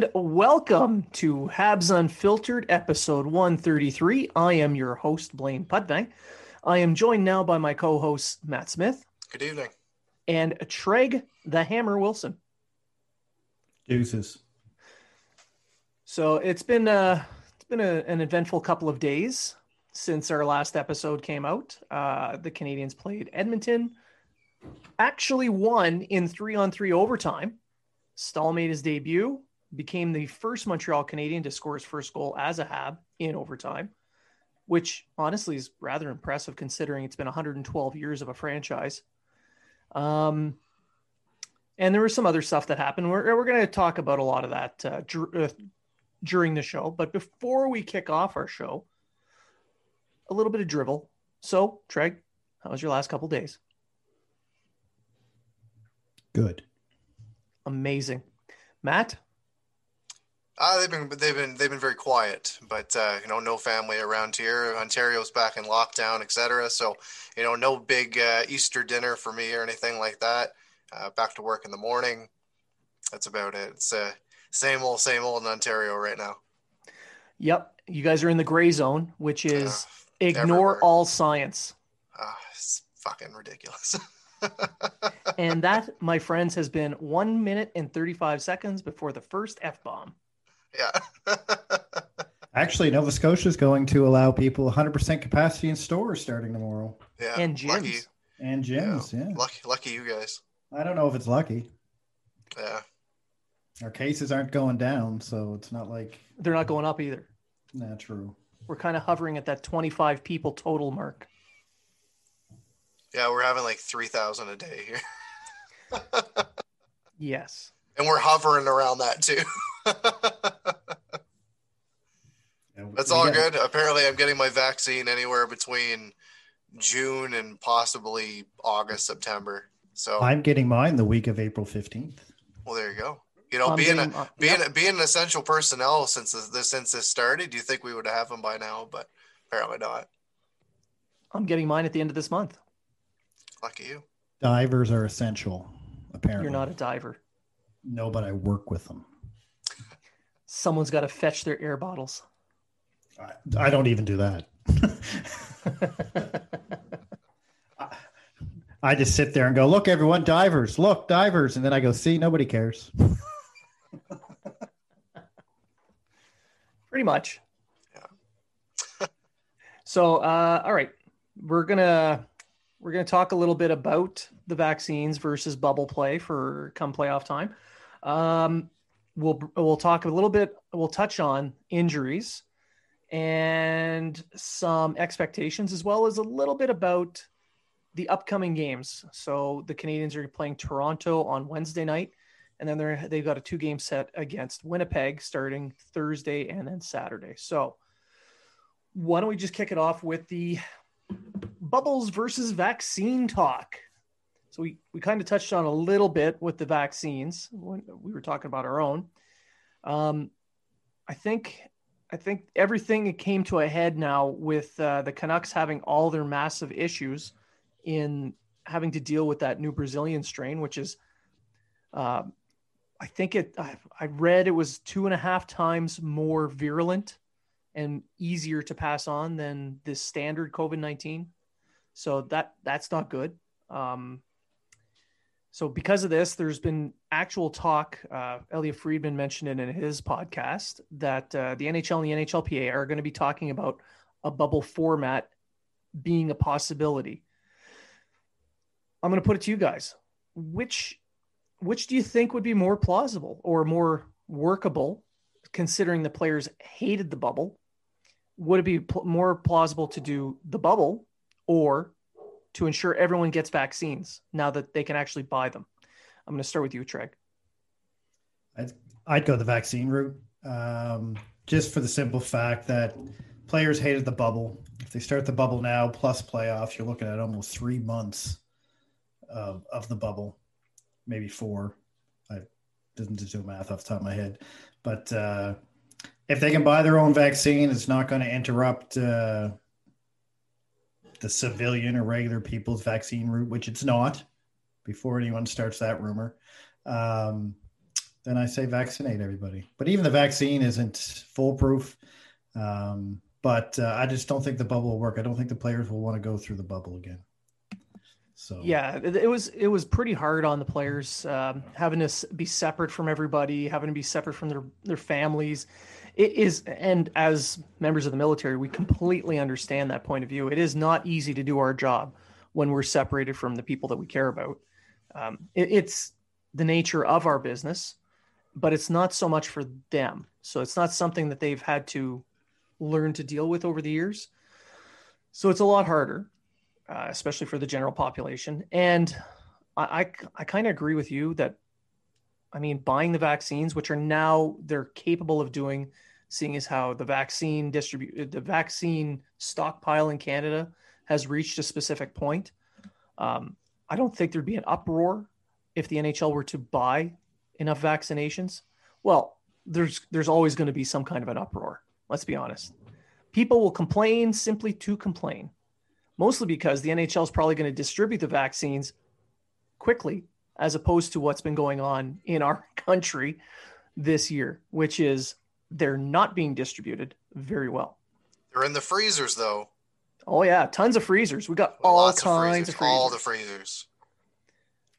And welcome to Habs Unfiltered, episode 133. I am your host, Blaine Pudney. I am joined now by my co hosts, Matt Smith. Good evening. And Treg the Hammer Wilson. Deuces. So it's been, uh, it's been a, an eventful couple of days since our last episode came out. Uh, the Canadians played Edmonton, actually won in three on three overtime. Staal made his debut became the first Montreal Canadian to score his first goal as a Hab in overtime, which honestly is rather impressive considering it's been 112 years of a franchise. Um, and there was some other stuff that happened. We're, we're going to talk about a lot of that uh, dr- uh, during the show. But before we kick off our show, a little bit of drivel. So, Treg, how was your last couple days? Good. Amazing. Matt, uh, they've been they've been they've been very quiet, but uh, you know, no family around here. Ontario's back in lockdown, etc. So, you know, no big uh, Easter dinner for me or anything like that. Uh, back to work in the morning. That's about it. It's uh, same old, same old in Ontario right now. Yep, you guys are in the gray zone, which is ignore everywhere. all science. Ah, it's fucking ridiculous. and that, my friends, has been one minute and 35 seconds before the first F bomb. Yeah. Actually, Nova Scotia is going to allow people 100% capacity in stores starting tomorrow. Yeah. And gyms. Lucky. And gyms, yeah. yeah. Lucky, lucky you guys. I don't know if it's lucky. Yeah. Our cases aren't going down, so it's not like they're not going up either. Not true. We're kind of hovering at that 25 people total mark. Yeah, we're having like 3,000 a day here. yes. And we're hovering around that too. That's all good. Apparently, I'm getting my vaccine anywhere between June and possibly August, September. So I'm getting mine the week of April 15th. Well, there you go. You know, I'm being getting, a, being yep. being an essential personnel since this since this started, do you think we would have them by now? But apparently not. I'm getting mine at the end of this month. Lucky you. Divers are essential. Apparently, you're not a diver. No, but I work with them. Someone's got to fetch their air bottles. I, I don't even do that. I just sit there and go, look, everyone, divers, look, divers. And then I go, see, nobody cares. Pretty much. Yeah. so, uh, all right, we're gonna we're gonna talk a little bit about the vaccines versus bubble play for come playoff time. Um, we'll we'll talk a little bit. We'll touch on injuries and some expectations, as well as a little bit about the upcoming games. So the Canadians are playing Toronto on Wednesday night, and then they're they've got a two game set against Winnipeg starting Thursday and then Saturday. So why don't we just kick it off with the bubbles versus vaccine talk? We, we kind of touched on a little bit with the vaccines when we were talking about our own. Um, I think I think everything came to a head now with uh, the Canucks having all their massive issues in having to deal with that new Brazilian strain, which is, uh, I think it. I, I read it was two and a half times more virulent and easier to pass on than the standard COVID nineteen. So that that's not good. Um, so because of this, there's been actual talk. Uh, Elliotte Friedman mentioned it in his podcast that uh, the NHL and the NHLPA are going to be talking about a bubble format being a possibility. I'm going to put it to you guys. Which which do you think would be more plausible or more workable, considering the players hated the bubble? Would it be pl- more plausible to do the bubble or to ensure everyone gets vaccines now that they can actually buy them? I'm going to start with you, Treg. I'd, I'd go the vaccine route, um, just for the simple fact that players hated the bubble. If they start the bubble now plus playoffs, you're looking at almost three months of, of the bubble, maybe four. I didn't do math off the top of my head, but uh, if they can buy their own vaccine, it's not going to interrupt uh, the civilian or regular people's vaccine route, which it's not. Before anyone starts that rumor, um, then I say vaccinate everybody. But even the vaccine isn't foolproof. Um, but uh, I just don't think the bubble will work. I don't think the players will want to go through the bubble again. So yeah, it was it was pretty hard on the players um, having to be separate from everybody, having to be separate from their their families. It is, and as members of the military, we completely understand that point of view. It is not easy to do our job when we're separated from the people that we care about. Um, it, it's the nature of our business, but it's not so much for them. So it's not something that they've had to learn to deal with over the years. So it's a lot harder uh, especially for the general population. And I, I, I kind of agree with you that, I mean, buying the vaccines, which are now they're capable of doing, seeing as how the vaccine distribute, the vaccine stockpile in Canada has reached a specific point. Um, I don't think there'd be an uproar if the NHL were to buy enough vaccinations. Well, there's there's always going to be some kind of an uproar. Let's be honest. People will complain simply to complain mostly because the NHL is probably going to distribute the vaccines quickly as opposed to what's been going on in our country this year, which is they're not being distributed very well. They're in the freezers though. Oh yeah, tons of freezers. We got all Lots kinds of freezers, of freezers. All the freezers.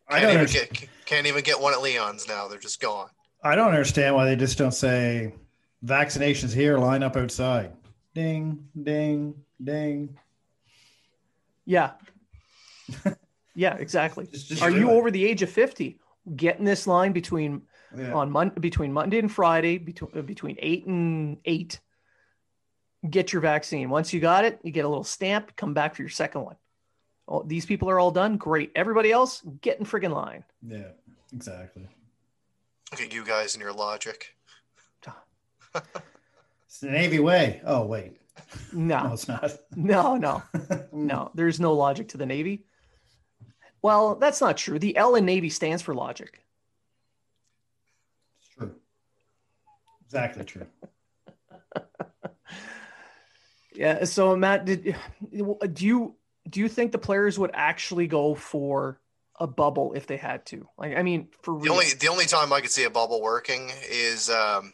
Can't, I don't even get, can't even get one at Leon's now. They're just gone. I don't understand why they just don't say vaccinations here, line up outside. Ding, ding, ding. Yeah. yeah, exactly. Just, just Are you it. over the age of 50? Get in this line between yeah. on Mon- between Monday and Friday, between uh, between eight and eight. Get your vaccine. Once you got it, you get a little stamp. Come back for your second one. Oh, these people are all done. Great. Everybody else, get in friggin' line. Yeah, exactly. Look at you guys and your logic. it's the Navy way. Oh wait. No, no it's not. No, no, no. There's no logic to the Navy. Well, that's not true. The L in Navy stands for logic. It's true. Exactly true. yeah. So Matt, did do you do you think the players would actually go for a bubble if they had to? Like, I mean, for the real. only the only time I could see a bubble working is um,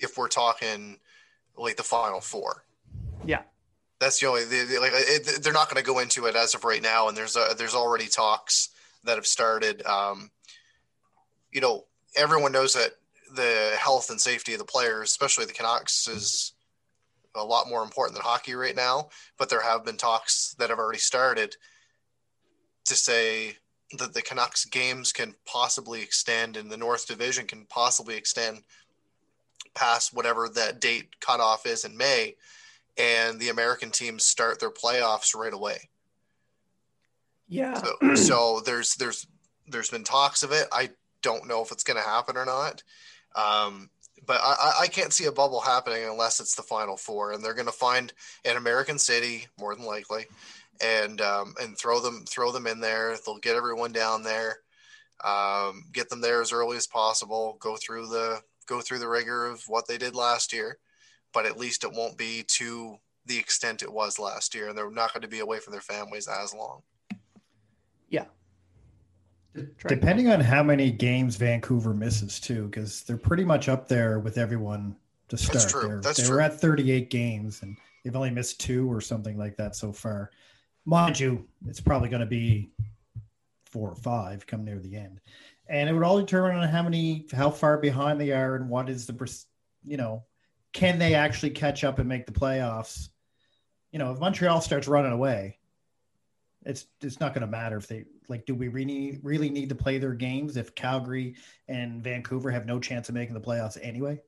if we're talking like the final four. Yeah. That's the only the, the, like it, they're not going to go into it as of right now, and there's a, there's already talks that have started. Um, you know, everyone knows that the health and safety of the players, especially the Canucks, is a lot more important than hockey right now. But there have been talks that have already started to say that the Canucks games can possibly extend, and the North Division can possibly extend past whatever that date cutoff is in May and the American teams start their playoffs right away. Yeah. So, so there's there's there's been talks of it. I don't know if it's going to happen or not. Um, but I, I can't see a bubble happening unless it's the final four, and they're going to find an American city more than likely, and um, and throw them throw them in there. They'll get everyone down there, um, get them there as early as possible. Go through the go through the rigor of what they did last year, but at least it won't be to the extent it was last year, and they're not going to be away from their families as long. Yeah. Depending on how many games Vancouver misses too, because they're pretty much up there with everyone to start. That's true. They're, That's they true. were at 38 games and they've only missed two or something like that so far. Mind you, it's probably going to be four or five come near the end, and it would all determine on how many, how far behind they are, and what is the, you know, can they actually catch up and make the playoffs? You know, if Montreal starts running away, it's it's not going to matter if they like. Do we really really need to play their games if Calgary and Vancouver have no chance of making the playoffs anyway?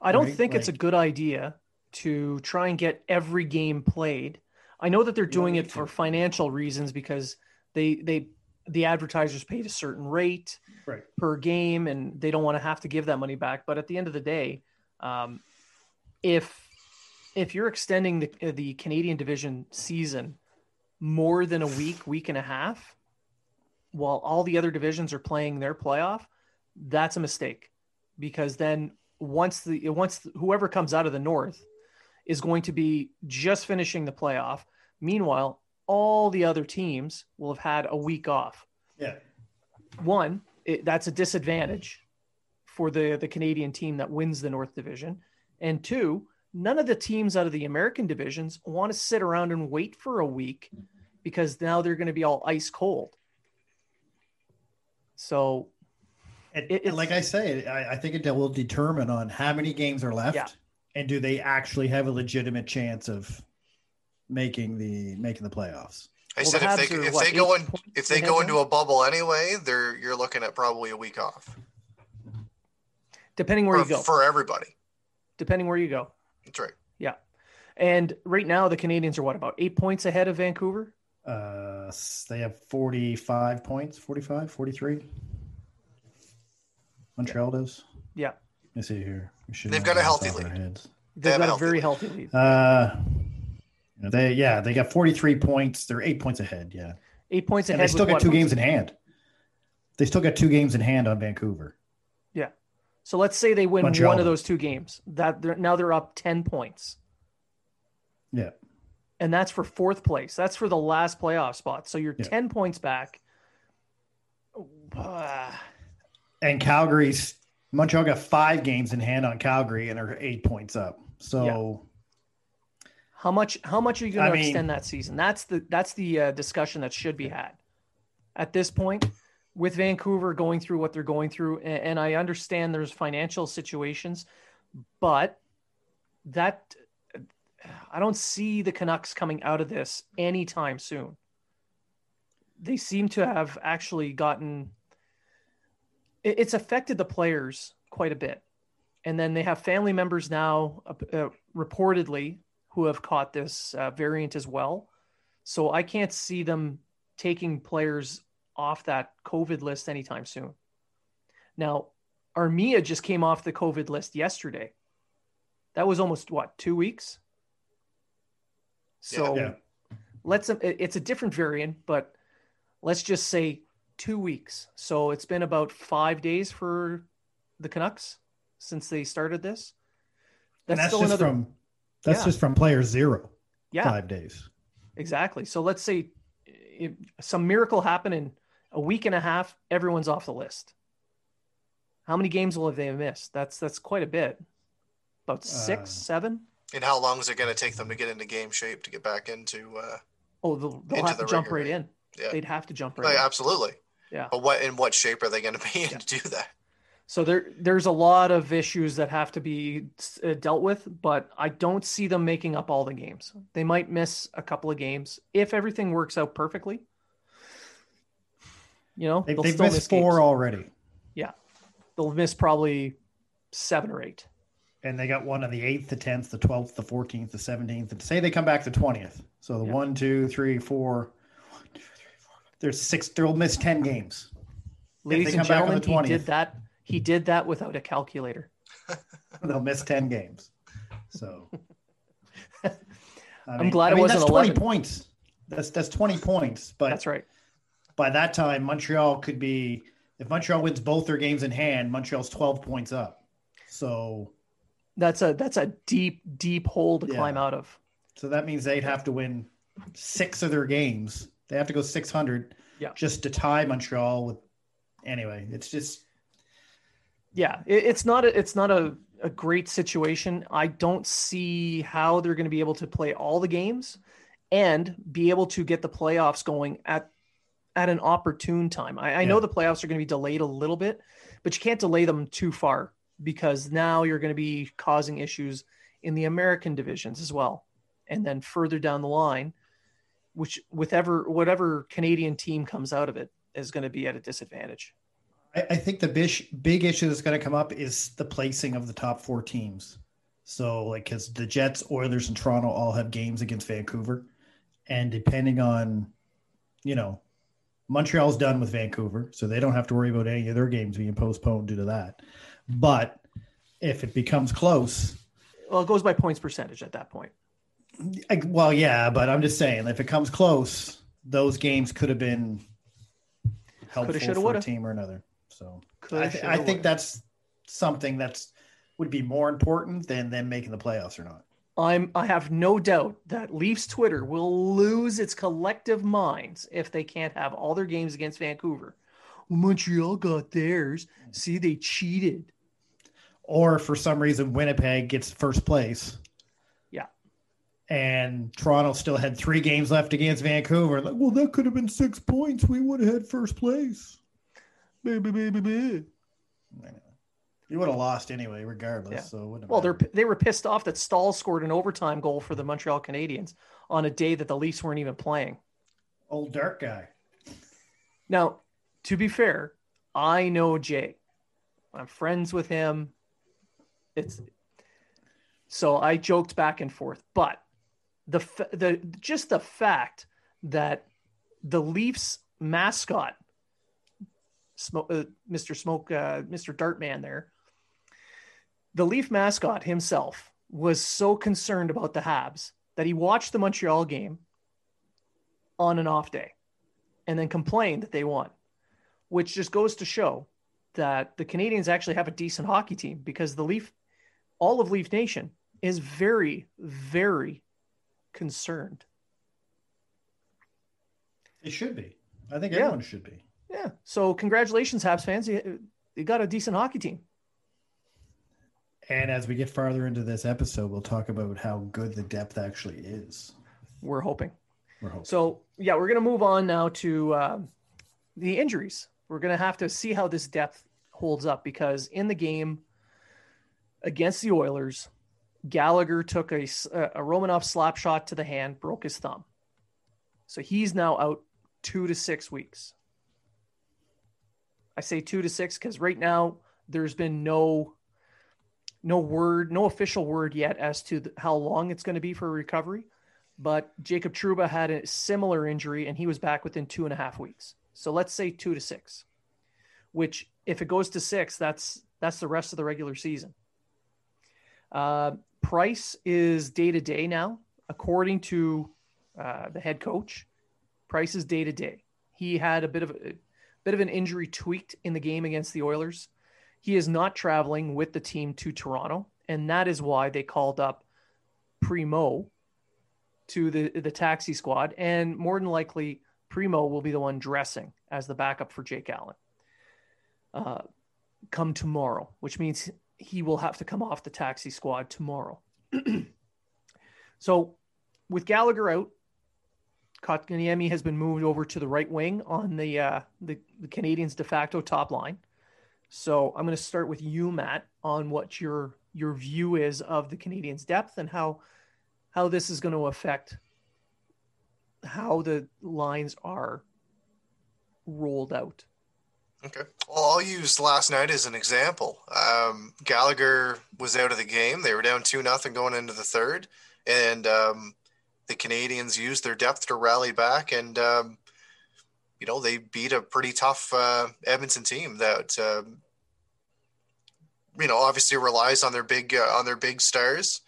I don't Right, think it's a good idea to try and get every game played. I know that they're doing it for financial reasons because they they the advertisers paid a certain rate Right. per game and they don't want to have to give that money back. But at the end of the day, um, if if you're extending the the Canadian division season more than a week, week and a half, while all the other divisions are playing their playoff, that's a mistake because then once the once whoever comes out of the north is going to be just finishing the playoff. Meanwhile, all the other teams will have had a week off. Yeah. One, it, that's a disadvantage for the the Canadian team that wins the North Division, and two, none of the teams out of the American divisions want to sit around and wait for a week because now they're going to be all ice cold. So And, It- and like I say, I, I think it will determine on how many games are left, Yeah. and do they actually have a legitimate chance of making the making the playoffs? I Well, said the if they are, if what, they go in if they ahead go into a bubble anyway, they're you're looking at probably a week off depending where for, you go, for everybody. depending where you go. That's right. Yeah. And right now, the Canadians are what about eight points ahead of Vancouver? Uh, they have 45 points, 45, 43. Montreal does. Yeah. Let me see here. We should They've got a healthy the top of our lead. heads. They've have a got a healthy very lead. healthy lead. Uh, they yeah, they got 43 points. They're eight points ahead. Yeah, Eight points and ahead. they still got two games in hand. They still got two games in hand on Vancouver. So let's say they win Montreal. one of those two games. That they're, now they're up ten points, Yeah, and that's for fourth place. That's for the last playoff spot. So you're Yeah. ten points back. And Calgary's Montreal got five games in hand on Calgary and are eight points up. So how much? How much are you going I to mean- extend that season? That's the that's the uh, discussion that should be had at this point. With Vancouver going through what they're going through, and, I understand there's financial situations, but that I don't see the Canucks coming out of this anytime soon. They seem to have actually gotten it- it's affected the players quite a bit. And then they have family members now, uh, reportedly, who have caught this uh, variant as well. So I can't see them taking players off that COVID list anytime soon. Now, Armia just came off the COVID list yesterday. That was almost what two weeks. So Yeah. let's. It's a different variant, but let's just say two weeks. So it's been about five days for the Canucks since they started this. and that's still just another- from that's Yeah. just from player zero. yeah, Five days. exactly. So let's say if some miracle happened in a week and a half, everyone's off the list. How many games will they have missed? That's that's quite a bit. About six, Uh, seven. And how long is it going to take them to get into game shape to get back into? Uh, Oh, they'll, they'll into have to the jump right right? in. Yeah. They'd have to jump right like, in. absolutely. Yeah. But what in what shape are they going to be in Yeah. to do that? So there, there's a lot of issues that have to be uh, dealt with, but I don't see them making up all the games. They might miss a couple of games if everything works out perfectly. You know, They, they'll they've missed miss four games. already, Yeah, They'll miss probably seven or eight. and they got one on the eighth, the tenth, the twelfth, the fourteenth, the seventeenth. And say they come back the twentieth. So the Yeah. one, two, three, four, There's six. They'll miss ten games. Ladies and gentlemen, he did that. He did that without a calculator. They'll miss ten games. So I am glad I mean, it wasn't that's 11. twenty points. That's that's twenty points. But that's right. By that time, Montreal could be. If Montreal wins both their games in hand, Montreal's twelve points up. So that's a that's a deep deep hole to yeah. climb out of. So that means they'd have to win six of their games. They have to go six hundred. Yeah. Just to tie Montreal with. Anyway, it's just. Yeah, it, it's not a it's not a, a great situation. I don't see how they're going to be able to play all the games and be able to get the playoffs going at at an opportune time. I, I yeah. know the playoffs are going to be delayed a little bit, but you can't delay them too far because now you're going to be causing issues in the American divisions as well. And then further down the line, which whatever whatever Canadian team comes out of it is going to be at a disadvantage. I, I think the big big issue that's going to come up is the placing of the top four teams. So, like, because the Jets, Oilers, and Toronto all have games against Vancouver, and depending on, you know, Montreal's done with Vancouver, so they don't have to worry about any of their games being postponed due to that. But if it becomes close, well, it goes by points percentage at that point. I, well, yeah, but I'm just saying, if it comes close, those games could have been helpful Coulda, for a team or another. So coulda, I, th- I think that's something that's would be more important than them making the playoffs or not. I'm I have no doubt that Leafs Twitter will lose its collective minds if they can't have all their games against Vancouver. Well, Montreal got theirs. See, they cheated or for some reason Winnipeg gets first place. Yeah. And Toronto still had three games left against Vancouver. Like, well, that could have been six points. We would have had first place. Baby, baby, baby. You would have lost anyway, regardless. Yeah. So well, they're they were pissed off that Staal scored an overtime goal for the Montreal Canadiens on a day that the Leafs weren't even playing. Old dark guy. Now, to be fair, I know Jay. I'm friends with him it's so I joked back and forth, but the the just the fact that the Leafs mascot, Smoke, uh, Mr. Smoke, uh, Mr. Dartman, there, the Leaf mascot himself was so concerned about the Habs that he watched the Montreal game on an off day, and then complained that they won, which just goes to show that the Canadians actually have a decent hockey team because the Leaf all of Leaf Nation is very, very concerned. It should be. I think yeah. everyone should be. Yeah. So congratulations, Habs fans. You, you got a decent hockey team. And as we get farther into this episode, we'll talk about how good the depth actually is. We're hoping. We're hoping. So yeah, we're gonna move on now to uh, the injuries. We're gonna have to see how this depth holds up because in the game against the Oilers, Gallagher took a, a Romanov slap shot to the hand, broke his thumb. So he's now out two to six weeks. I say two to six because right now there's been no no word, no official word yet as to the, how long it's going to be for recovery. But Jacob Trouba had a similar injury and he was back within two and a half weeks. So let's say two to six, which if it goes to six, that's that's the rest of the regular season. Uh, Price is day to day now, according to uh, the head coach. Price is day to day. He had a bit of a, a bit of an injury tweaked in the game against the Oilers. He is not traveling with the team to Toronto, and that is why they called up Primeau to the the taxi squad, and more than likely Primeau will be the one dressing as the backup for Jake Allen. Uh, come tomorrow, which means he will have to come off the taxi squad tomorrow. so, with Gallagher out, Kotkaniemi has been moved over to the right wing on the, uh, the the Canadiens de facto top line. So I'm going to start with you, Matt, on what your your view is of the Canadiens' depth and how how this is going to affect how the lines are rolled out. Okay. Well, I'll use last night as an example. Um, Gallagher was out of the game. They were down two nothing going into the third, and um, the Canadiens used their depth to rally back. And um, you know, they beat a pretty tough uh, Edmonton team that, um, you know, obviously relies on their big uh, on their big stars.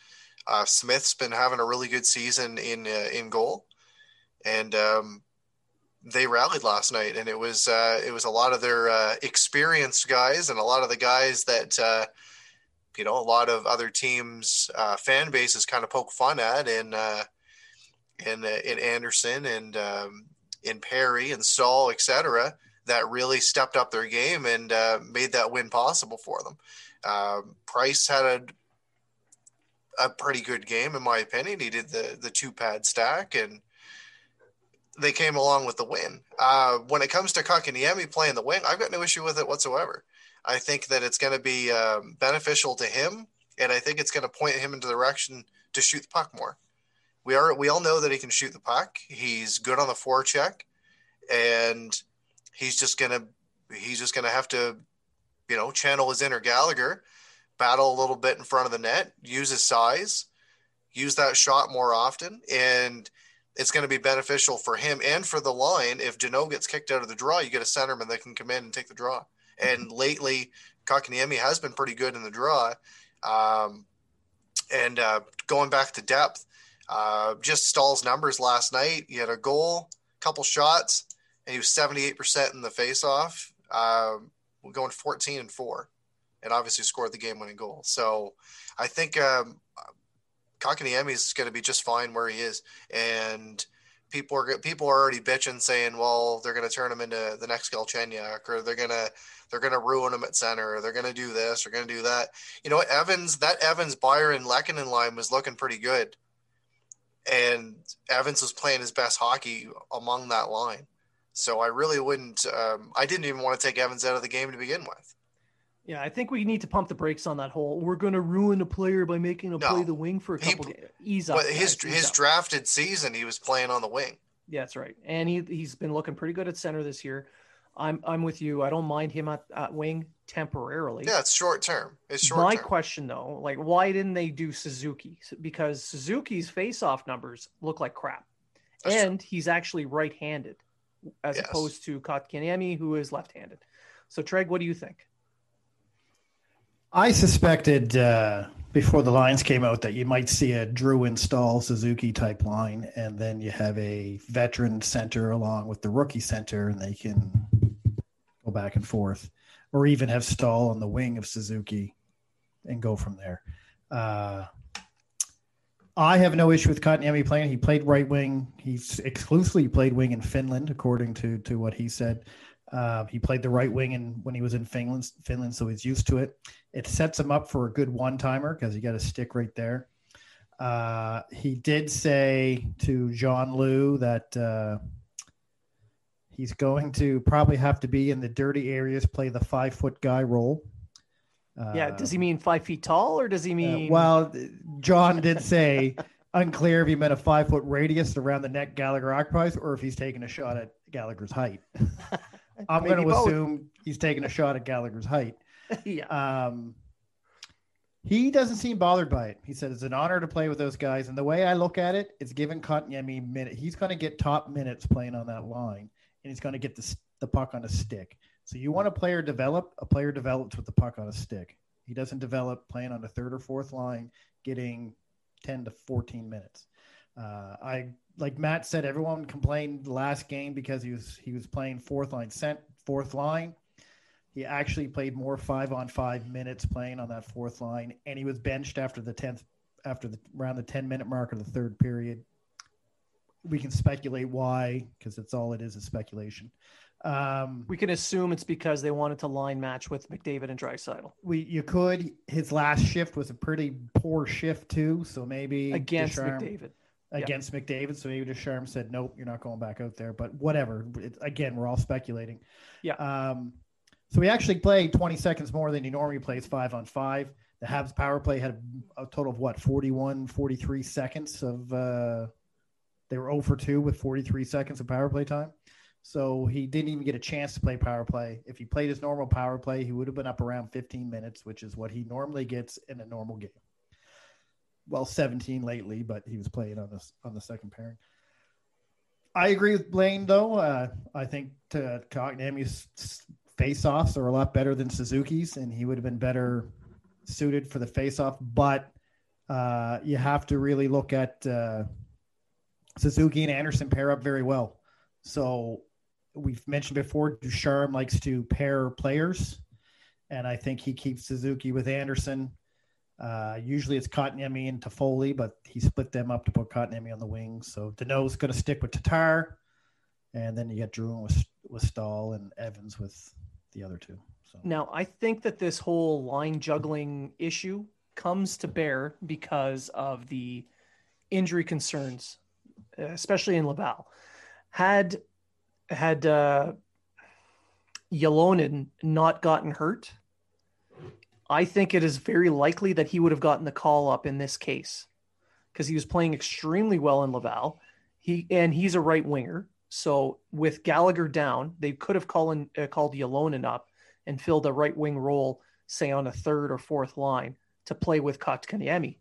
Uh, Smith's been having a really good season in uh, in goal, and um, they rallied last night, and it was uh, it was a lot of their uh, experienced guys and a lot of the guys that you know a lot of other teams fan bases kind of poke fun at in uh, in Anderson and um, in Perry and Staal, etc. That really stepped up their game and uh, made that win possible for them. Um, Price had a a pretty good game in my opinion. He did the the two pad stack and they came along with the win. Uh, when it comes to Kotkaniemi playing the wing, I've got no issue with it whatsoever. I think that it's going to be um, beneficial to him, and I think it's going to point him into the direction to shoot the puck more. We are we all know that he can shoot the puck. He's good on the forecheck, and he's just gonna he's just gonna have to, you know, channel his inner Gallagher, battle a little bit in front of the net, use his size, use that shot more often, and it's going to be beneficial for him and for the line. If Danault gets kicked out of the draw, you get a centerman that can come in and take the draw. And lately, Kotkaniemi has been pretty good in the draw. Um, and uh, going back to depth, uh, just Staal's numbers last night. He had a goal, couple shots, and he was 78% in the faceoff, um, going 14 and 4, and obviously scored the game winning goal. So I think um, Kotkaniemi is going to be just fine where he is, and people are people are already bitching, saying, "Well, they're going to turn him into the next Galchenyuk, or they're gonna they're gonna ruin him at center, or they're going to do this, or going to do that." You know, Evans that Evans Byron Lehkonen line was looking pretty good, and Evans was playing his best hockey among that line. So I really wouldn't. Um, I didn't even want to take Evans out of the game to begin with. Yeah, I think we need to pump the brakes on that whole. We're going to ruin a player by making him no, play the wing for a couple. He, games. Ease up. his guys, his up. drafted season, he was playing on the wing. Yeah, that's right, and he he's been looking pretty good at center this year. I'm I'm with you. I don't mind him at, at wing temporarily. Yeah, it's short term. It's short. My question though, like, why didn't they do Suzuki? Because Suzuki's face-off numbers look like crap, that's and true. he's actually right-handed, as yes. opposed to Kotkaniemi, who is left-handed. So, Treg, what do you think? I suspected uh, before the lines came out that you might see a Drouin Staal Suzuki type line, and then you have a veteran center along with the rookie center, and they can go back and forth, or even have Staal on the wing of Suzuki and go from there. Uh, I have no issue with Kotkaniemi playing. He played right wing. He's exclusively played wing in Finland, according to to what he said. Uh, he played the right wing in, when he was in Finland, Finland, so he's used to it. It sets him up for a good one timer because he got a stick right there. Uh, he did say to Jean Lou that uh, he's going to probably have to be in the dirty areas, play the five foot guy role. yeah, does he mean five feet tall or does he uh, mean? well, John did say unclear if he meant a five foot radius around the neck Gallagher occupies or if he's taking a shot at Gallagher's height. I'm going to assume he's taking a shot at Gallagher's height. yeah. Um, he doesn't seem bothered by it. He said it's an honor to play with those guys, and the way I look at it, it's giving Kotkaniemi minute. He's going to get top minutes playing on that line, and he's going to get the the puck on a stick. So you want a player develop? A player develops with the puck on a stick. He doesn't develop playing on a third or fourth line, getting ten to fourteen minutes. Uh, I like Matt said, everyone complained last game because he was he was playing fourth line sent fourth line. He actually played more five on five minutes playing on that fourth line, and he was benched after the tenth after the around the ten minute mark of the third period. We can speculate why, because it's all it is is speculation. Um, we can assume it's because they wanted to line match with McDavid and Draisaitl. We you could. His last shift was a pretty poor shift too, so maybe against McDavid against McDavid. So maybe Ducharme said, nope, you're not going back out there. But whatever. It, again, we're all speculating. Yeah. Um, so he actually played 20 seconds more than he normally plays five on five. The Habs power play had a, a total of what, 41, 43 seconds of, uh, they were 0 for 2 with 43 seconds of power play time. So he didn't even get a chance to play power play. If he played his normal power play, he would have been up around 15 minutes, which is what he normally gets in a normal game well 17 lately, but he was playing on this on the second pairing. I agree with Blaine though. Uh, I think uh, Kotkaniemi's face-offs are a lot better than Suzuki's, and he would have been better suited for the face-off. But uh, you have to really look at uh, Suzuki and Anderson pair up very well. So we've mentioned before, Ducharme likes to pair players, and I think he keeps Suzuki with Anderson. Uh, usually it's Kotkaniemi and Toffoli, but he split them up to put Kotkaniemi on the wings. So Danault's going to stick with Tatar, and then you get Drouin with with Staal and Evans with the other two. So Now, I think that this whole line juggling issue comes to bear because of the injury concerns, especially in Laval. Had had uh, not gotten hurt, I think it is very likely that he would have gotten the call up in this case because he was playing extremely well in Laval. He and he's a right winger. So with Gallagher down, they could have called uh, called Ylonen up and filled a right wing role, say on a third or fourth line to play with Kotkaniemi.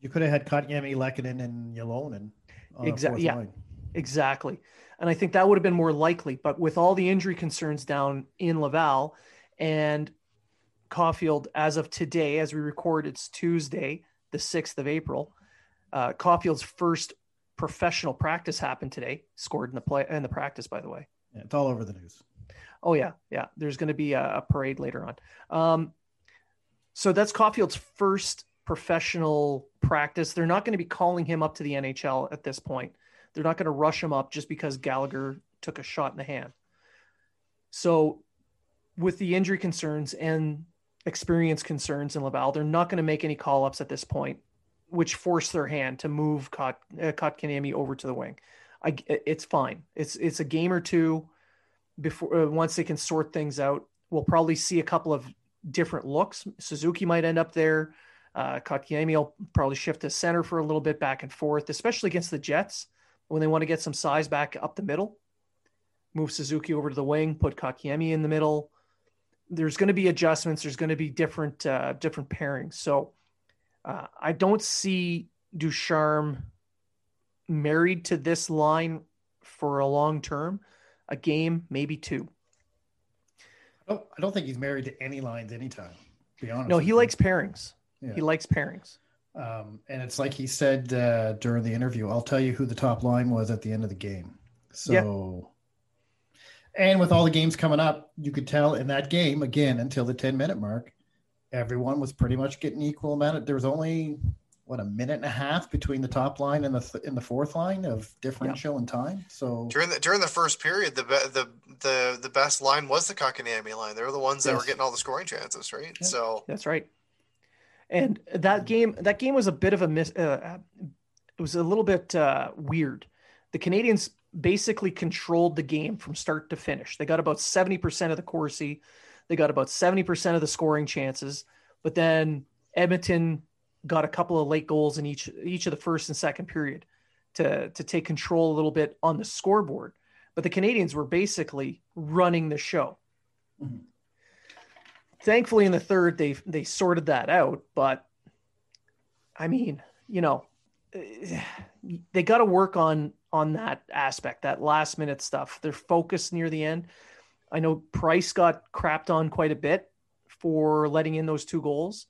you could have had Kotkaniemi, Lehkonen, and Ylonen. A yeah. line. Exactly. And I think that would have been more likely. But with all the injury concerns down in Laval and Caufield, as of today, as we record, it's Tuesday, the 6th of April. Uh, Caufield's first professional practice happened today, scored in the play in the practice, by the way. Yeah, it's all over the news. Oh yeah, yeah. There's going to be a, a parade later on. Um, so that's Caufield's first professional practice. They're not going to be calling him up to the NHL at this point. They're not going to rush him up just because Gallagher took a shot in the hand. So, with the injury concerns and experience concerns in Laval, they're not going to make any call ups at this point, which force their hand to move Kot, uh, Kotkaniemi over to the wing. I, it's fine. It's it's a game or two before uh, once they can sort things out. We'll probably see a couple of different looks. Suzuki might end up there. Uh, Kotkaniemi will probably shift to center for a little bit back and forth, especially against the Jets when they want to get some size back up the middle. Move Suzuki over to the wing, put Kotkaniemi in the middle. There's going to be adjustments. There's going to be different uh, different pairings. So uh, I don't see Ducharme married to this line for a long term. A game, maybe two. I don't, I don't think he's married to any lines anytime. To be honest. No, he likes pairings. Yeah. He likes pairings. Um, and it's like he said uh, during the interview, I'll tell you who the top line was at the end of the game. So, and with all the games coming up, you could tell in that game, again, until the 10 minute mark, everyone was pretty much getting equal amount. Of, there was only, what, a minute and a half between the top line and the, th- and the fourth line of differential in time. So, During the during the first period, the be, the the the best line was the Kotkaniemi line. They were the ones that were getting all the scoring chances, right? Yeah. So That's right. And that game, that game was a bit of a miss. Uh, it was a little bit uh, weird. The Canadians basically controlled the game from start to finish. They got about seventy percent of the Corsi. They got about seventy percent of the scoring chances. But then Edmonton got a couple of late goals in each each of the first and second period to to take control a little bit on the scoreboard. But the Canadians were basically running the show. Mhm. Thankfully, in the third, they they sorted that out. But I mean, you know, they got to work on on that aspect, that last minute stuff. Their focus near the end. I know Price got crapped on quite a bit for letting in those two goals.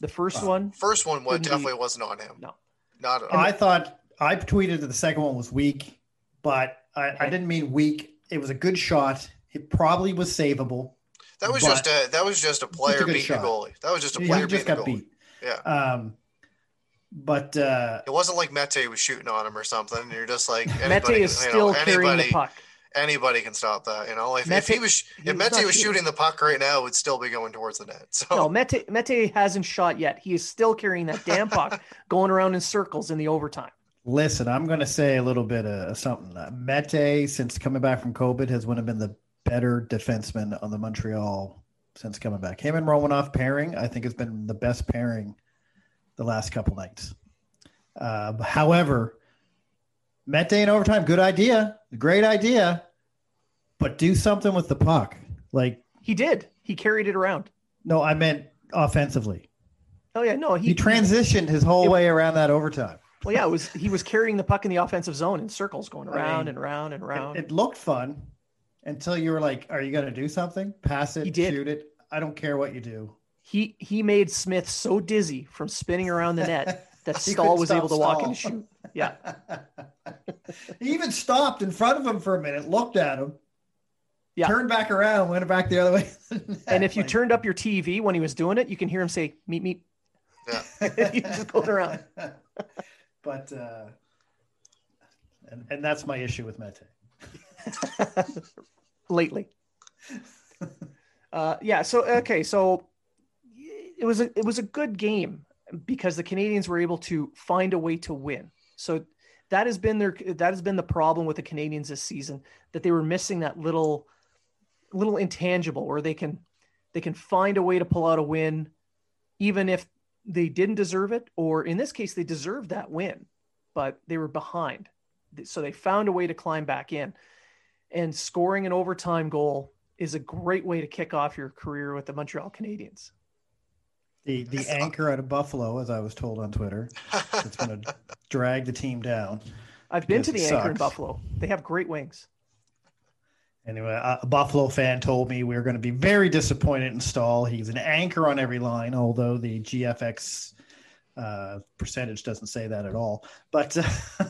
The first Wow. one, first one was Couldn't be- definitely wasn't on him. No. not at all. I thought I tweeted that the second one was weak, but I, I didn't mean weak. It was a good shot. It probably was savable. That was but- just a that was just a player good beating shot. a goalie. That was just a He player just beating a goalie. beat. Yeah. Um, but uh, It wasn't like Mete was shooting on him or something. You're just like Mete anybody, is you still know, carrying anybody, the puck. anybody can stop that. You know, if, if he was if was Mete not was shooting. shooting the puck right now, it would still be going towards the net. So No, Mete, Mete hasn't shot yet. He is still carrying that damn puck, going around in circles in the overtime. listen, I'm going to say a little bit of something. Mete, since coming back from COVID, has one of been the better defenseman on the Montreal since coming back. Him and Romanov pairing, I think, has been the best pairing the last couple nights. Uh, however, Mete in overtime, good idea, great idea, but do something with the puck. Like, He did. He carried it around. no, I meant offensively. Oh yeah, no, He, he transitioned his whole It- way around that overtime. Well, yeah, it was he was carrying the puck in the offensive zone in circles, going I around mean, and around and around. It, it looked fun until you were like, "Are you going to do something? Pass it, He did. shoot it. I don't care what you do." he he made Smith so dizzy from spinning around the net that He Staal was able to walk and shoot. Yeah, he even stopped in front of him for a minute, looked at him, Yeah. turned back around, went back the other way. and if you Like- turned up your TV when he was doing it, you can hear him say "meet meet." Yeah. He's just going around. but uh, and and that's my issue with Mete. Lately. Uh, yeah. So okay. So it was a it was a good game because the Canadiens were able to find a way to win. So that has been their that has been the problem with the Canadiens this season that they were missing that little little intangible where they can they can find a way to pull out a win even if they didn't deserve it or in this case they deserved that win but they were behind so they found a way to climb back in and scoring an overtime goal is a great way to kick off your career with the Montreal Canadiens. The the anchor out of Buffalo, as I was told on Twitter, it's going to drag the team down. I've been to the Because it anchor in. Buffalo. They have great wings. Anyway, a a Buffalo fan told me we are going to be very disappointed in Staal. He's an anchor on every line, although the GFX uh, percentage doesn't say that at all. But uh,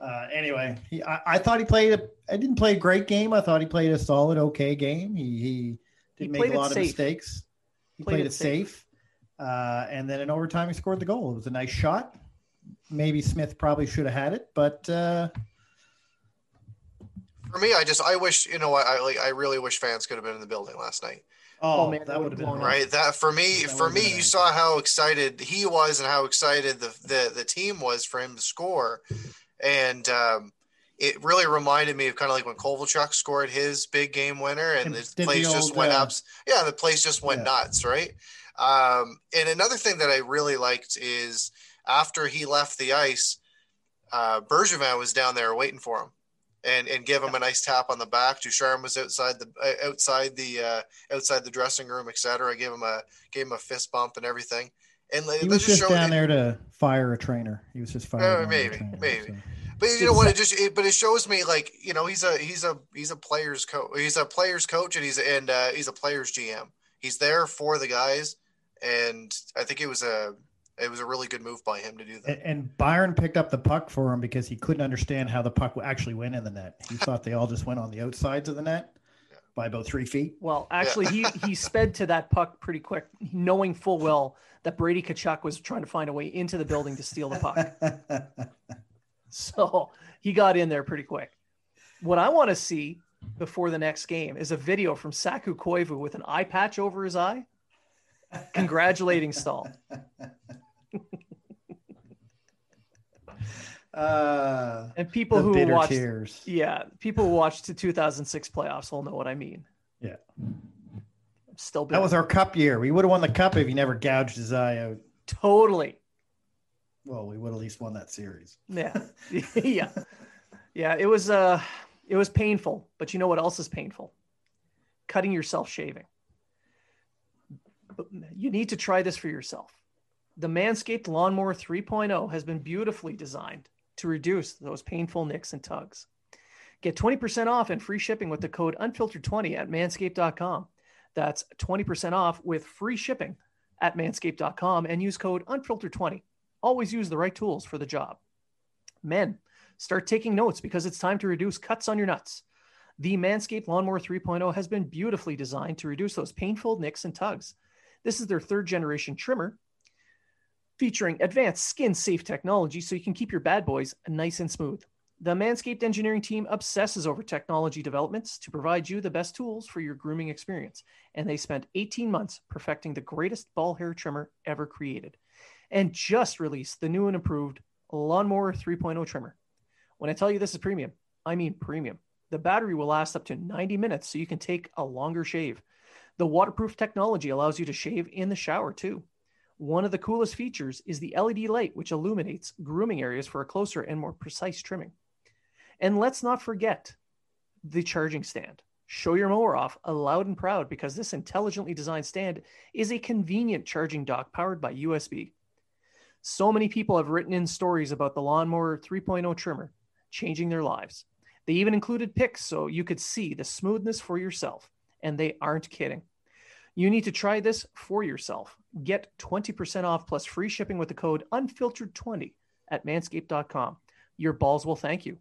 anyway, he, I, I thought he played. A, I didn't play a great game. I thought he played a solid, okay game. He he He didn't make a lot of safe. mistakes. He Played played, it it safe. Uh, and then in overtime, he scored the goal. It was a nice shot. Maybe Smith probably should have had it, but uh, For me, I just I wish you know I, I like I really wish fans could have been in the building last night. oh, Oh, man, that that would have been blown up. Right. That for me, That for me, you nice. saw how excited he was and how excited the the, the team was for him to score, and um, it really reminded me of kind of like when Kovalchuk scored his big game winner, and, And the did the place just old, went uh, up. Yeah, the place just went Yeah. nuts. Right. Um, and another thing that I really liked is after he left the ice, uh, Bergevin was down there waiting for him. And, and give him a nice tap on the back. Ducharme was outside the uh, outside the uh, outside the dressing room, etc. I gave him a gave him a fist bump and everything. And he was just down there to fire a trainer. He was just firing. Uh, maybe, trainer, maybe. so. But you know what? It just it, but it shows me like you know he's a he's a he's a players coach. He's a players coach and he's and uh, he's a players GM. He's there for the guys, and I think it was a it was a really good move by him to do that. And, and Byron picked up the puck for him because he couldn't understand how the puck actually went in the net. He thought they all just went on the outsides of the net by about three feet. Well, actually, he he sped to that puck pretty quick, knowing full well that Brady Tkachuk was trying to find a way into the building to steal the puck. So he got in there pretty quick. What I want to see before the next game is a video from Saku Koivu with an eye patch over his eye, congratulating Staal. uh, And people who bitter watched, tears. yeah, people who watched the 2006 playoffs will know what I mean. Yeah. Still, That was our cup year. We would have won the cup if he never gouged his eye out. totally. Well, we would at least won that series. Yeah. yeah. Yeah. It was uh it was painful, but you know what else is painful? Cutting yourself shaving. But You need to try this for yourself. The Manscaped Lawnmower 3.0 has been beautifully designed to reduce those painful nicks and tugs. Get 20% off and free shipping with the code unfiltered20 at manscaped.com. That's 20% off with free shipping at manscaped.com and use code unfiltered20. Always use the right tools for the job. Men, start taking notes because it's time to reduce cuts on your nuts. The Manscaped Lawnmower 3.0 has been beautifully designed to reduce those painful nicks and tugs. This is their third generation trimmer featuring advanced skin safe technology so you can keep your bad boys nice and smooth. The Manscaped engineering team obsesses over technology developments to provide you the best tools for your grooming experience, and they spent 18 months perfecting the greatest ball hair trimmer ever created and just released the new and improved Lawnmower 3.0 trimmer. When I tell you this is premium, I mean premium. The battery will last up to 90 minutes so you can take a longer shave. The waterproof technology allows you to shave in the shower too. One of the coolest features is the LED light, which illuminates grooming areas for a closer and more precise trimming. And let's not forget the charging stand. Show your mower off loud and proud because this intelligently designed stand is a convenient charging dock powered by USB. So many people have written in stories about the Lawnmower 3.0 trimmer changing their lives. They even included pics so you could see the smoothness for yourself, and they aren't kidding. You need to try this for yourself. Get 20% off plus free shipping with the code unfiltered20 at manscaped.com. Your balls will thank you.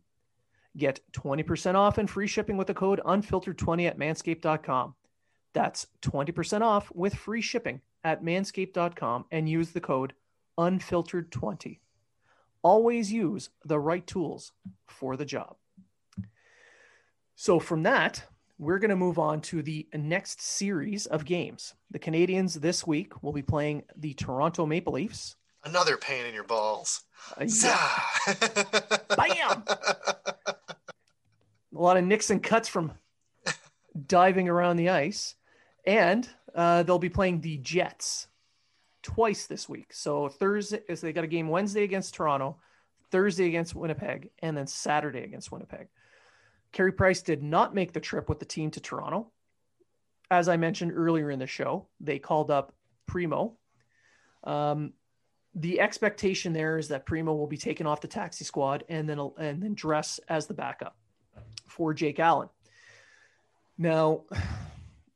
Get 20% off and free shipping with the code unfiltered20 at manscaped.com. That's 20% off with free shipping at manscaped.com and use the code unfiltered20. Always use the right tools for the job. So, from that, we're going to move on to the next series of games. The Canadiens this week will be playing the Toronto Maple Leafs. Another pain in your balls. Uh, yeah. Bam! A lot of nicks and cuts from diving around the ice. And uh, they'll be playing the Jets twice this week. So Thursday so they got a game Wednesday against Toronto, Thursday against Winnipeg, and then Saturday against Winnipeg. Carey Price did not make the trip with the team to Toronto. As I mentioned earlier in the show, they called up Primeau. Um, the expectation there is that Primeau will be taken off the taxi squad and then and then dress as the backup for Jake Allen. Now,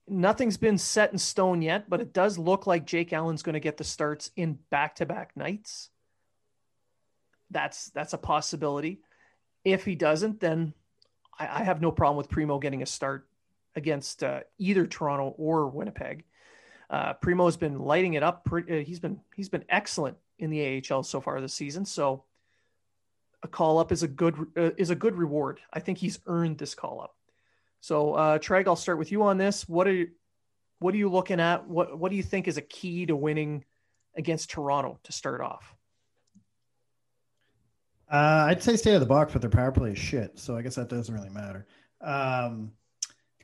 nothing's been set in stone yet, but it does look like Jake Allen's going to get the starts in back-to-back nights. That's that's a possibility. If he doesn't, then I, I have no problem with Primeau getting a start against uh, either Toronto or Winnipeg. Uh, Primeau's been lighting it up. Uh, he's been he's been excellent in the AHL so far this season. So a call up is a good uh, is a good reward. I think he's earned this call up. So uh, Treg, I'll start with you on this. What are you, what are you looking at? What what do you think is a key to winning against Toronto to start off? Uh, I'd say stay of the box, but their power play is shit. So I guess that doesn't really matter. Um,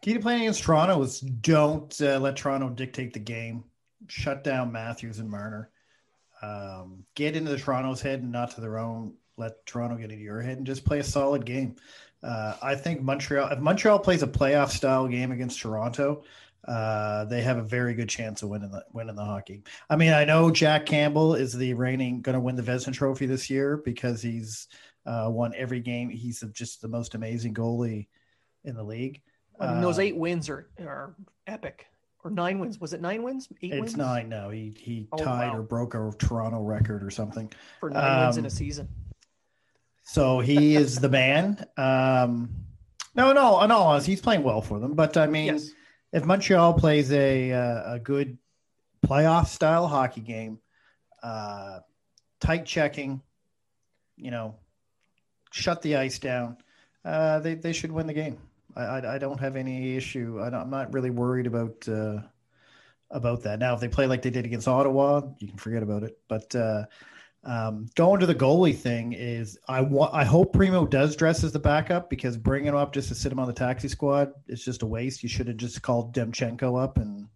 key to playing against Toronto is don't uh, let Toronto dictate the game. Shut down Matthews and Marner. Um, get into the Toronto's head and not to their own. Let Toronto get into your head and just play a solid game. Uh, I think Montreal, if Montreal plays a playoff style game against Toronto, uh, they have a very good chance of winning the winning the hockey. I mean, I know Jack Campbell is the reigning going to win the Vezina Trophy this year because he's uh, won every game. He's just the most amazing goalie in the league. I mean, those uh, eight wins are are epic. Or nine wins? Was it nine wins? Eight it's wins? nine. No, he he oh, tied wow. or broke a Toronto record or something for nine um, wins in a um, season. So he is the man. Um, no, no, in all honesty, he's playing well for them. But I mean, yes if Montreal plays a uh, a good playoff style hockey game, uh, tight checking, you know, shut the ice down, uh, they they should win the game. I, I, I don't have any issue. I am not really worried about uh, about that. Now, if they play like they did against Ottawa, you can forget about it. But uh, um, going to the goalie thing is I want I hope Primeau does dress as the backup because bringing him up just to sit him on the taxi squad is just a waste. You should have just called Demchenko up and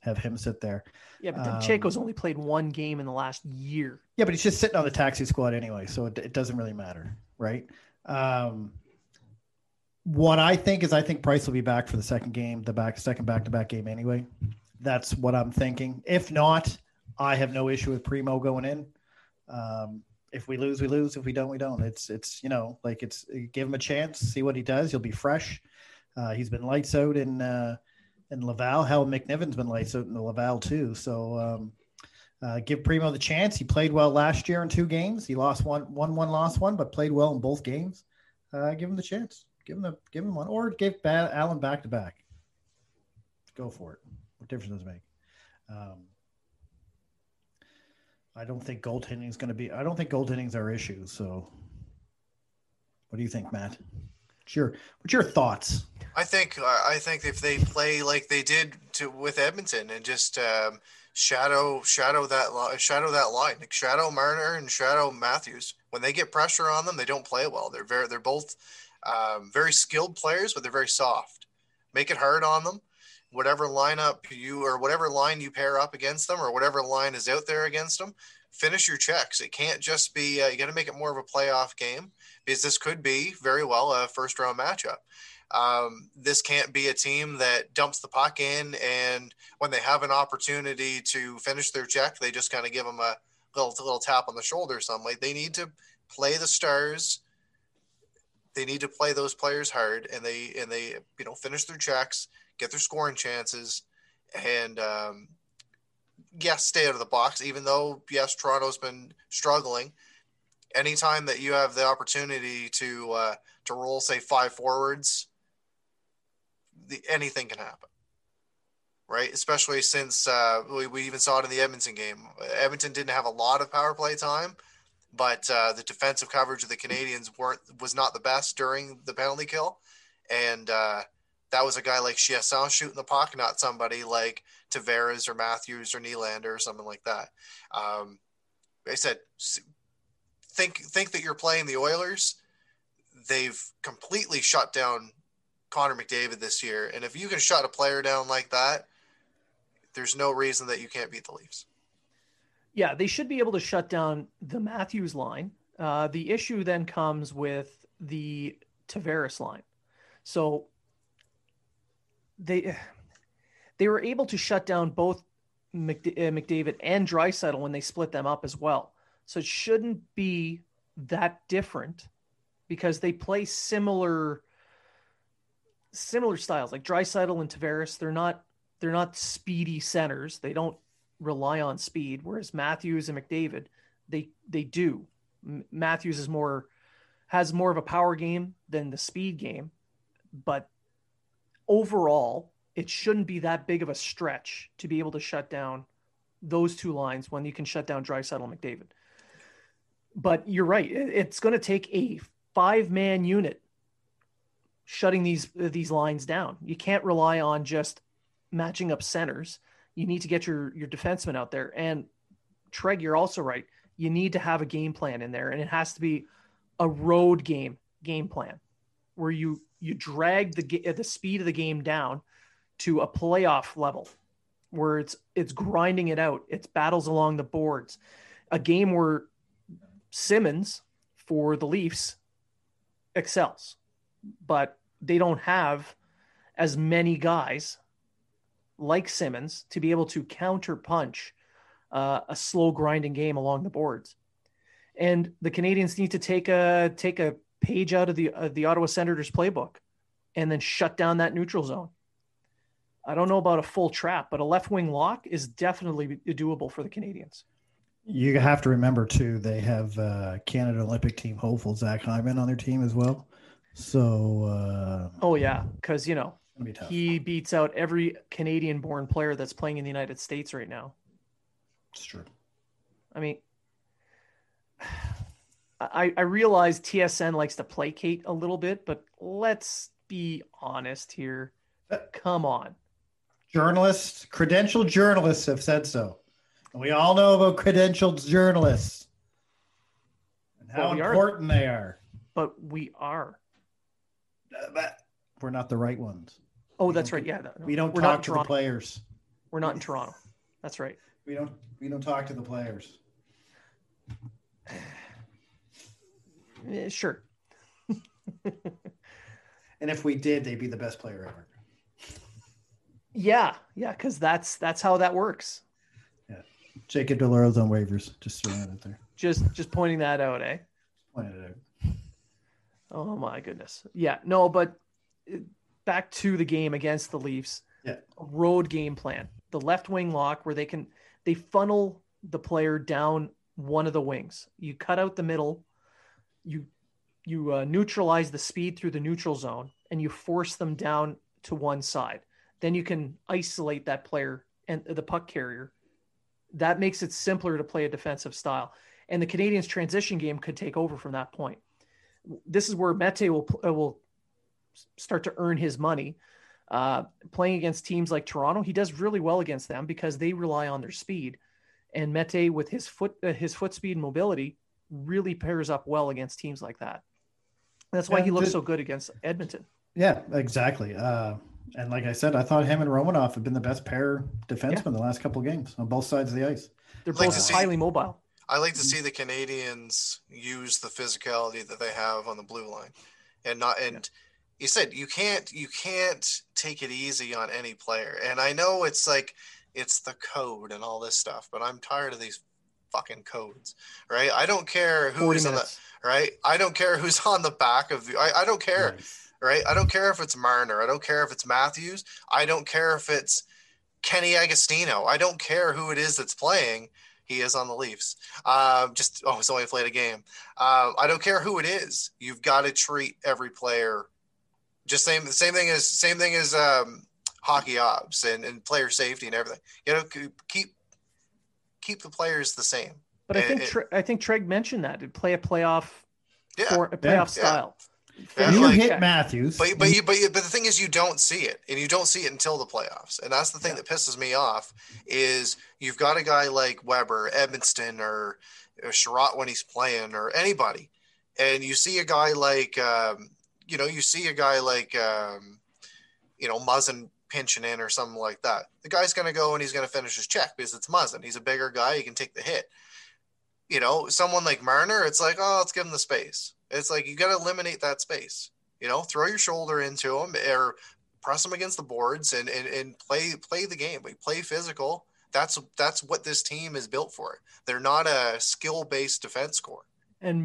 have him sit there. Yeah, but Demchenko's um, only played one game in the last year. Yeah, but he's just sitting on the taxi squad anyway, so it, it doesn't really matter, right? Um, what I think is I think Price will be back for the second game, the back second back to back game anyway. That's what I'm thinking. If not, I have no issue with Primeau going in. Um, if we lose, we lose. If we don't, we don't. It's it's you know like it's give him a chance, see what he does. He'll be fresh. Uh, he's been lights out in uh, in Laval. Hell, McNiven's been lights out in the Laval too. So um, uh, give Primeau the chance. He played well last year in two games. He lost one, one, one, lost one, but played well in both games. Uh, give him the chance. Give him the give him one, or give Allen back to back. Go for it. What difference does it make? Um, I don't think goaltending is going to be. I don't think goaltending is our issue. So, what do you think, Matt? What's your What's your thoughts? I think I think if they play like they did to with Edmonton and just um, shadow shadow that shadow that line, like shadow Marner and shadow Matthews. When they get pressure on them, they don't play well. They're very they're both um, very skilled players, but they're very soft. Make it hard on them whatever lineup you or whatever line you pair up against them or whatever line is out there against them finish your checks it can't just be uh, you got to make it more of a playoff game because this could be very well a first round matchup um, this can't be a team that dumps the puck in and when they have an opportunity to finish their check they just kind of give them a little little tap on the shoulder or something. Like they need to play the stars. They need to play those players hard, and they and they you know finish their checks, get their scoring chances, and um, yes, stay out of the box. Even though yes, Toronto's been struggling. Anytime that you have the opportunity to uh, to roll, say five forwards, the, anything can happen right? Especially since uh, we, we even saw it in the Edmonton game. Edmonton didn't have a lot of power play time, but uh, the defensive coverage of the Canadiens weren't was not the best during the penalty kill, and uh, that was a guy like Chiasson shooting the puck, not somebody like Tavares or Matthews or Nylander or something like that. Um, I said, think think that you're playing the Oilers. They've completely shut down Connor McDavid this year, and if you can shut a player down like that, there's no reason that you can't beat the Leafs. Yeah, they should be able to shut down the Matthews line. Uh, the issue then comes with the Tavares line. So they they were able to shut down both uh, McDavid and Draisaitl when they split them up as well. So it shouldn't be that different because they play similar similar styles. Like Draisaitl and Tavares, they're not they're not speedy centers. They don't rely on speed, whereas Matthews and McDavid, they they do. Matthews is more has more of a power game than the speed game, but overall, it shouldn't be that big of a stretch to be able to shut down those two lines when you can shut down Draisaitl and McDavid. But you're right; it's going to take a five man unit shutting these these lines down. You can't rely on just matching up centers. You need to get your your defenseman out there. And Treg, you're also right. You need to have a game plan in there, and it has to be a road game game plan where you you drag the the speed of the game down to a playoff level where it's it's grinding it out. It's battles along the boards. A game where Simmonds for the Leafs excels, but they don't have as many guys like Simmonds to be able to counter punch uh, a slow grinding game along the boards. And the Canadiens need to take a take a page out of the uh, the Ottawa Senators playbook and then shut down that neutral zone. I don't know about a full trap, but a left wing lock is definitely doable for the Canadiens. You have to remember too, they have uh, Canada Olympic team hopeful Zach Hyman on their team as well. So, uh, oh yeah, because you know he beats out every Canadian born player that's playing in the United States right now. It's true. I mean, I, I realize TSN likes to placate a little bit, but let's be honest here. Uh, Come on. Journalists, credentialed journalists have said so. And we all know about credentialed journalists and how well, we important are. they are. But we are. Uh, we're not the right ones. Oh, that's right. Yeah, no, we don't talk to Toronto. the players. We're not in Toronto. That's right. We don't. We don't talk to the players. yeah, sure. and if we did, they'd be the best player ever. Yeah, yeah, because that's that's how that works. Yeah, Jacob de la Rose on waivers. Just throwing it out there. Just just pointing that out, eh? Pointing it out. Oh my goodness. Yeah, no, but back to the game against the Leafs. Yeah. Road game plan. The left wing lock where they can they funnel the player down one of the wings. You cut out the middle. You you uh, neutralize the speed through the neutral zone and you force them down to one side. Then you can isolate that player and the puck carrier. That makes it simpler to play a defensive style. And the Canadiens' transition game could take over from that point. This is where Mete will will start to earn his money. Uh, playing against teams like Toronto, he does really well against them because they rely on their speed. And Mete, with his foot uh, his foot speed and mobility, really pairs up well against teams like that. That's why yeah, he looks so good against Edmonton. Yeah, exactly. Uh, and like I said, I thought him and Romanov have been the best pair defensemen yeah. the last couple of games on both sides of the ice. They're both like highly see, mobile. I like to see the Canadiens use the physicality that they have on the blue line, and not and. Yeah you said you can't you can't take it easy on any player and i know it's like it's the code and all this stuff but i'm tired of these fucking codes, right? I don't care who's on the right. I don't care who's on the back of the. I, I don't care, Nice. right? I don't care if it's Marner. I don't care if it's Matthews. I don't care if it's Kenny Agostino. I don't care who it is that's playing. He is on the Leafs. Um, just oh, he's only played a game. Um, I don't care who it is. You've got to treat every player just same The same thing as same thing as um, hockey ops and, and player safety and everything. You know, keep keep the players the same. But I think it- Tre- I think Treg mentioned that to play a playoff Yeah, for a playoff Yeah. style. Yeah, You like- hit. Matthews. But but you, but you, but the thing is, you don't see it, and you don't see it until the playoffs, and that's the thing Yeah. that pisses me off. Is you've got a guy like Weber, Edmundson, or, or Chiarot when he's playing, or anybody, and you see a guy like, um, you know, you see a guy like, um, you know, Muzzin pinching in or something like that. The guy's going to go and he's going to finish his check because it's Muzzin. He's a bigger guy. He can take the hit. You know, someone like Marner, it's like, oh, let's give him the space. It's like you got to eliminate that space. You know, throw your shoulder into him or press him against the boards and, and, and play play the game. We play physical. That's that's what this team is built for. They're not a skill based defense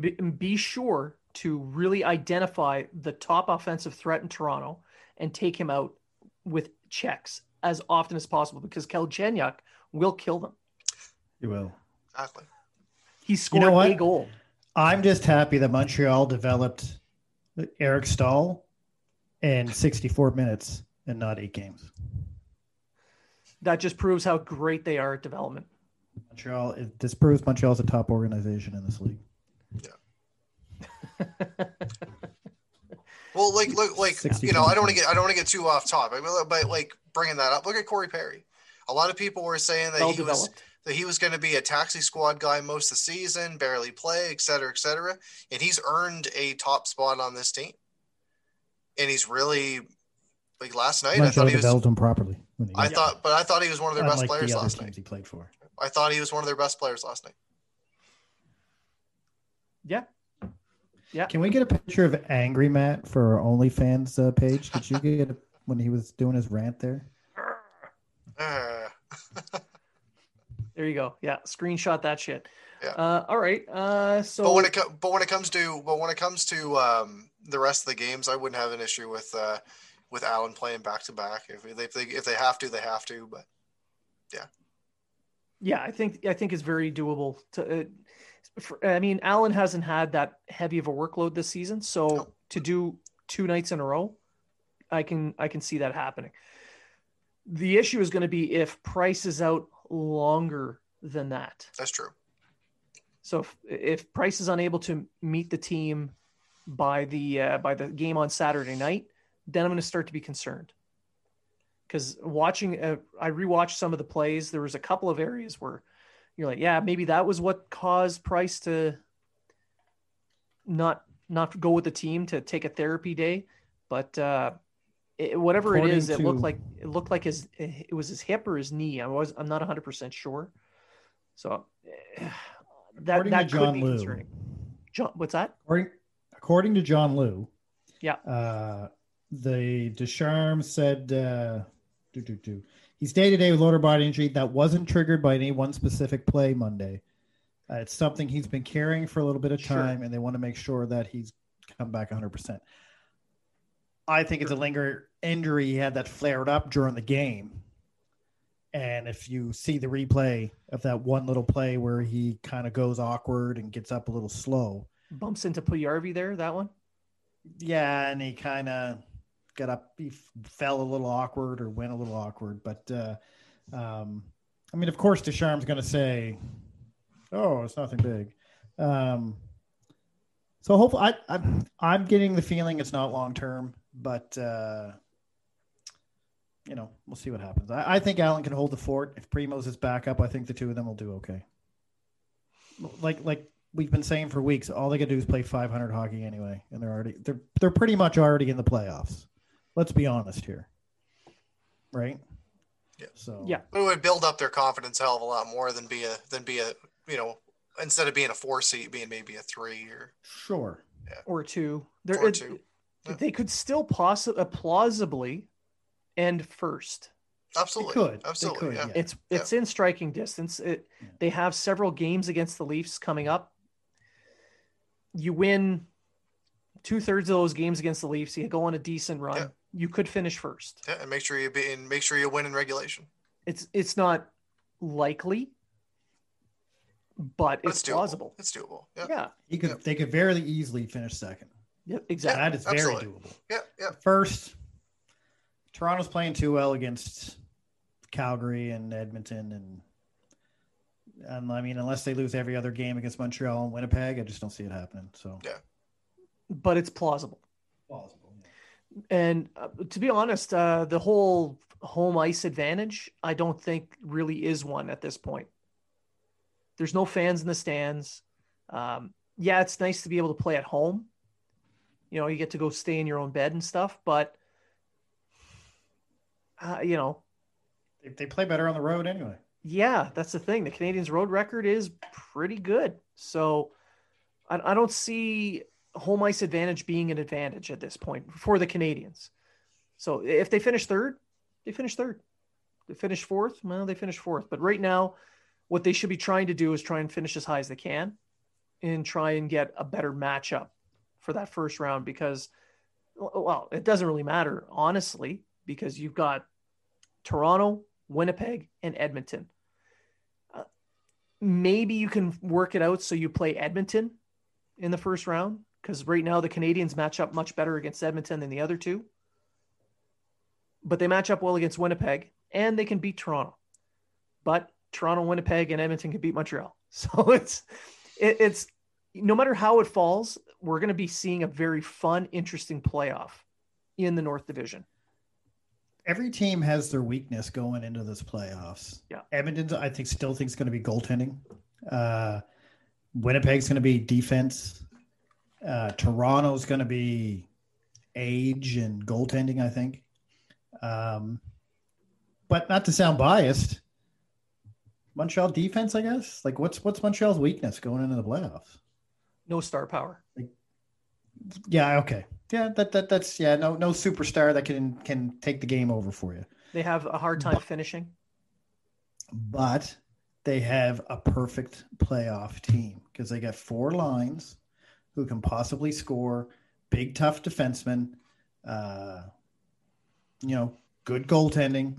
be, and be sure to really identify the top offensive threat in Toronto and take him out with checks as often as possible because Galchenyuk will kill them. you will. Exactly. He scored know what? a goal. I'm just happy that Montreal developed Eric Staal in 64 minutes and not eight games. That just proves how great they are at development. Montreal, it, this proves Montreal's a top organization in this league. Well, like look, like 60 you know, I don't want to get I don't want to get too off topic, but, but like bringing that up, look at Corey Perry. A lot of people were saying that well he was that he was going to be a taxi squad guy most of the season, barely play, et cetera, et cetera. And he's earned a top spot on this team. And he's really like last night. I thought he was. developed him properly. When he I got thought, but I thought he was one of their best players the other last teams night. he played for. I thought he was one of their best players last night. Yeah. Yeah. Can we get a picture of Angry Matt for our OnlyFans uh, page? Did you get it when he was doing his rant there? Uh, There you go. Yeah. Screenshot that shit. Yeah. Uh, all right. Uh, so but when it co- but when it comes to but when it comes to um, the rest of the games, I wouldn't have an issue with uh, with Allen playing back to back. If they, if they if they have to, they have to. But Yeah, yeah, I think I think it's very doable. To, uh, for, I mean, Allen hasn't had that heavy of a workload this season, so No. to do two nights in a row, I can I can see that happening. The issue is going to be if Price is out longer than that. that's true. So if, if Price is unable to meet the team by the uh, by the game on Saturday night, then I'm going to start to be concerned. Because watching, uh, I rewatched some of the plays. There was a couple of areas where you're like, yeah, maybe that was what caused Price to not not go with the team to take a therapy day. But uh, it, whatever it According is, it looked like it looked like his it was his hip or his knee. I was I'm not 100 percent sure. So eh, that According that could John be Lu. concerning. John, what's that? According, according to John Lu, Yeah. uh, the Ducharme said, uh, do, do, do. He's day to day with lower body injury that wasn't triggered by any one specific play Monday. Uh, it's something he's been carrying for a little bit of Sure. time, and they want to make sure that he's come back 100%. I think it's a linger injury he had that flared up during the game. And if you see the replay of that one little play where he kind of goes awkward and gets up a little slow, Bumps into Puljujarvi there. That one. yeah, and he kind of got up, he fell a little awkward or went a little awkward. But uh, um, I mean, of course, Ducharme's going to say, "Oh, it's nothing big." Um, so hopefully, I, I'm I'm getting the feeling it's not long term, but uh, you know, we'll see what happens. I, I think Allen can hold the fort. If Primeau's is back up, I think the two of them will do okay. Like like we've been saying for weeks, all they got to do is play 500 hockey anyway, and they're already they're they're pretty much already in the playoffs. Let's be honest here, right? Yeah. So Yeah. But it would build up their confidence a hell of a lot more than be a than be a you know instead of being a four seat being maybe a three or sure. or two. There, Or two. Yeah. They could still possibly, uh, plausibly, end first Absolutely. They could. They Absolutely. could, yeah. yeah. It's it's in striking distance. It Yeah. they have several games against the Leafs coming up. You win two thirds of those games against the Leafs. You go on a decent run. Yeah. You could finish first. Yeah, and make sure you be and make sure you win in regulation. It's it's not likely, but But it's it's plausible. It's doable. Yeah. Yeah. He could. Yeah. They could very easily finish second. Yep. Exactly. That is very absolutely. doable. Yeah. Yeah. First, Toronto's playing too well against Calgary and Edmonton, and and I mean, unless they lose every other game against Montreal and Winnipeg, I just don't see it happening. So yeah, But it's plausible. plausible. And uh, to be honest, uh, the whole home ice advantage, I don't think really is one at this point. There's no fans in the stands. Um, yeah, it's nice to be able to play at home. You know, you get to go stay in your own bed and stuff, but uh, you know, They, they play better on the road anyway. yeah, that's the thing. The Canadiens' road record is pretty good, so I, I don't see home ice advantage being an advantage at this point for the Canadiens. So if they finish third, they finish third. They finish fourth, well, they finish fourth. But right now, what they should be trying to do is try and finish as high as they can, and try and get a better matchup for that first round because, well, it doesn't really matter honestly because you've got Toronto, Winnipeg, and Edmonton. Uh, maybe you can work it out so you play Edmonton in the first round because right now the Canadiens match up much better against Edmonton than the other two. But they match up well against Winnipeg and they can beat Toronto. But Toronto, Winnipeg, and Edmonton can beat Montreal. So it's it, it's no matter how it falls, we're going to be seeing a very fun, interesting playoff in the North Division. Every team has their weakness going into this playoffs. Yeah. Edmonton, I think, still thinks it's going to be goaltending. Uh, Winnipeg's going to be defense. Uh, Toronto's going to be age and goaltending. I think. Um, but not to sound biased, Montreal defense, I guess. Like, what's what's Montreal's weakness going into the playoffs? No star power. Like, Yeah, okay, yeah, that that that's yeah, no no superstar that can can take the game over for you. They have a hard time finishing. but they have a perfect playoff team because they got four lines who can possibly score big tough defensemen uh you know good goaltending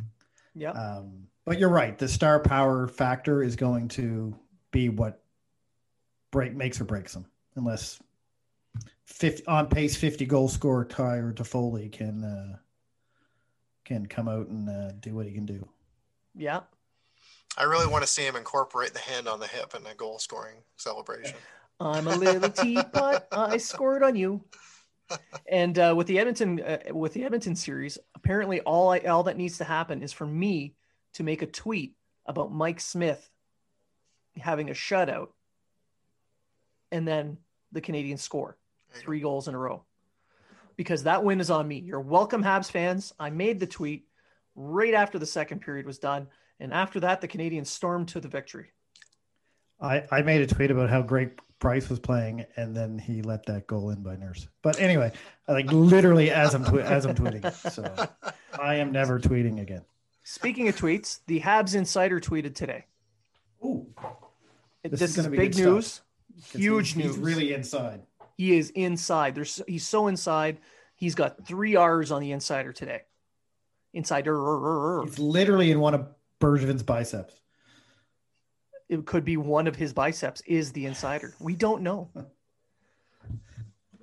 Yeah. um but you're right the star power factor is going to be what break makes or breaks them unless 50 on pace 50 goal scorer Tyler Toffoli can uh can come out and uh, do what he can do yeah. I really want to see him incorporate the hand on the hip in a goal scoring celebration. I'm a little teapot. I scored on you. And uh, with the Edmonton uh, with the Edmonton series, apparently all I, all that needs to happen is for me to make a tweet about Mike Smith having a shutout, and then the Canadiens score There you go. three goals in a row. Because that win is on me. You're welcome, Habs fans. I made the tweet right after the second period was done, and after that, the Canadiens stormed to the victory. I, I made a tweet about how great Price was playing, and then he let that goal in by Nurse. But anyway, like literally as I'm twe- as I'm tweeting, so I am never tweeting again. Speaking of tweets, the Habs Insider tweeted today. Ooh, This, This is is be big news. Huge he's, news. He's really inside. he is inside. There's he's so inside. He's got three R's on the insider today. Insider. He's literally in one of Bergevin's biceps. It could be one of his biceps is the insider. We don't know.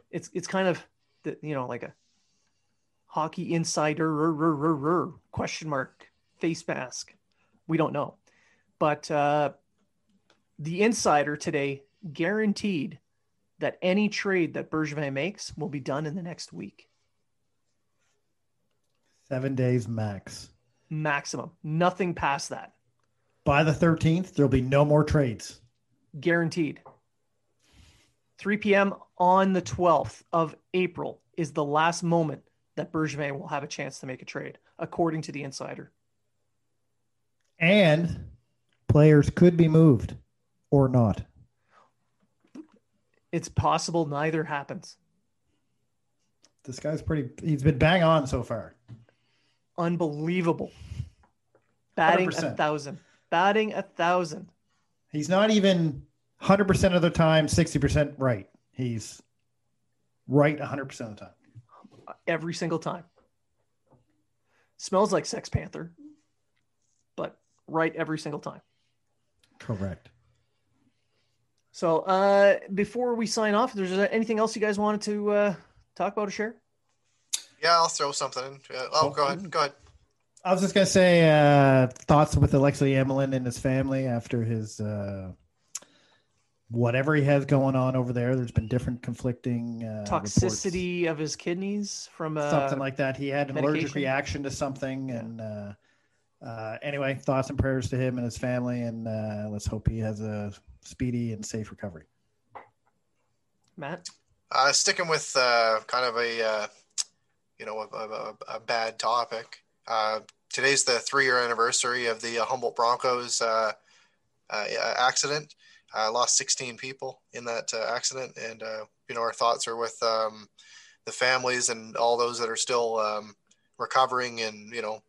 It's it's kind of the, you know like a hockey insider question mark face mask. We don't know, but uh, the insider today guaranteed that any trade that Bergevin makes will be done in the next week. Seven days max. Maximum. Nothing past that. By the 13th, there'll be no more trades. Guaranteed. 3 p.m. on the 12th of April is the last moment that Bergevin will have a chance to make a trade, according to the insider. And players could be moved or not. It's possible neither happens. This guy's pretty, he's been bang on so far. Unbelievable. Batting a 100%. thousand. Batting a thousand. He's not even 100% of the time, 60% right. He's right 100% of the time. every single time. Smells like Sex Panther, but right every single time. Correct. So, uh, before we sign off, there's anything else you guys wanted to uh, talk about or share? Yeah, I'll throw something in. Uh, oh, go ahead. Go ahead. I was just going to say uh, thoughts with Alexei Emelin and his family after his uh, whatever he has going on over there. There's been different conflicting uh, reports. Toxicity of his kidneys from uh, something like that. He had an allergic reaction to something, and uh, uh, anyway, thoughts and prayers to him and his family, and uh, let's hope he has a speedy and safe recovery. Matt. Uh, sticking with uh, kind of a uh, you know a, a, a bad topic. Uh, today's the three-year anniversary of the uh, Humboldt Broncos uh, uh, accident. Uh, lost 16 people in that uh, accident, and uh, you know our thoughts are with um, the families and all those that are still um, recovering. And you know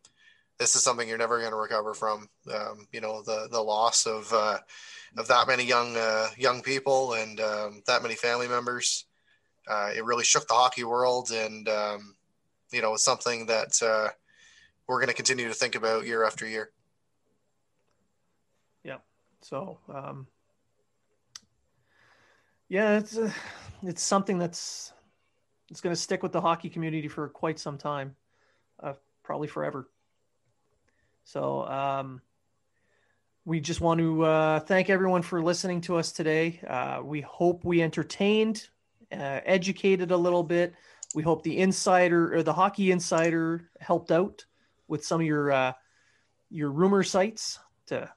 this is something you're never going to recover from. Um, you know the the loss of of that many young young people and um, that many family members. It really shook the hockey world, and um, you know, it's something that we're going to continue to think about year after year. Yeah. So, um, yeah, it's uh, it's something that's it's going to stick with the hockey community for quite some time, uh, probably forever. So, um, we just want to uh, thank everyone for listening to us today. Uh, we hope we entertained, uh, educated a little bit. We hope the insider or the hockey insider helped out with some of your uh, your rumor sites to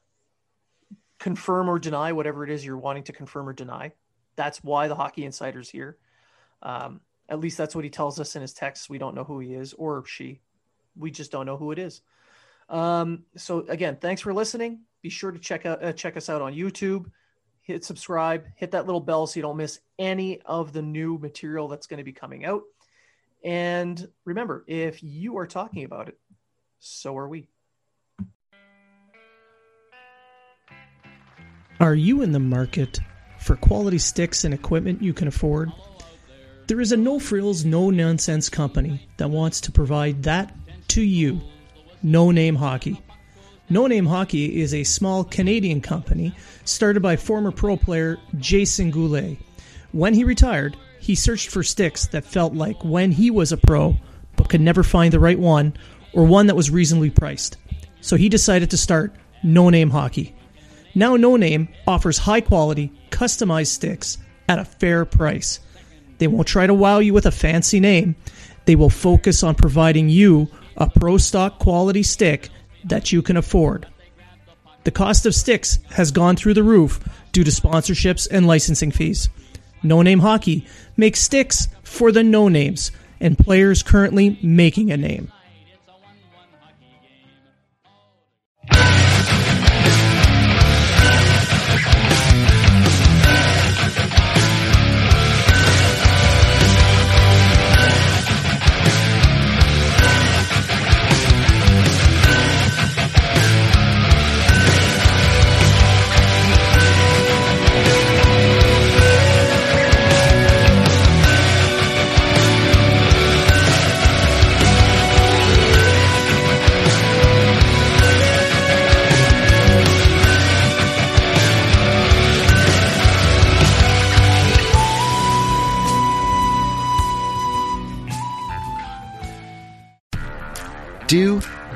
confirm or deny whatever it is you're wanting to confirm or deny. That's why the hockey insider's here. Um, at least that's what he tells us in his text. We don't know who he is or she. We just don't know who it is. Um, so again, thanks for listening. Be sure to check out uh, check us out on YouTube. Hit subscribe. Hit that little bell so you don't miss any of the new material that's going to be coming out. And remember, if you are talking about it, so are we. Are you in the market for quality sticks and equipment you can afford? There is a no frills, no nonsense company that wants to provide that to you. No Name Hockey. No Name Hockey is a small Canadian company started by former pro player Jason Goulet. When he retired, he searched for sticks that felt like when he was a pro, but could never find the right one or one that was reasonably priced. So he decided to start No Name Hockey. Now No Name offers high quality, customized sticks at a fair price. They won't try to wow you with a fancy name. They will focus on providing you a pro stock quality stick that you can afford. The cost of sticks has gone through the roof due to sponsorships and licensing fees. No Name Hockey makes sticks for the no names and players currently making a name.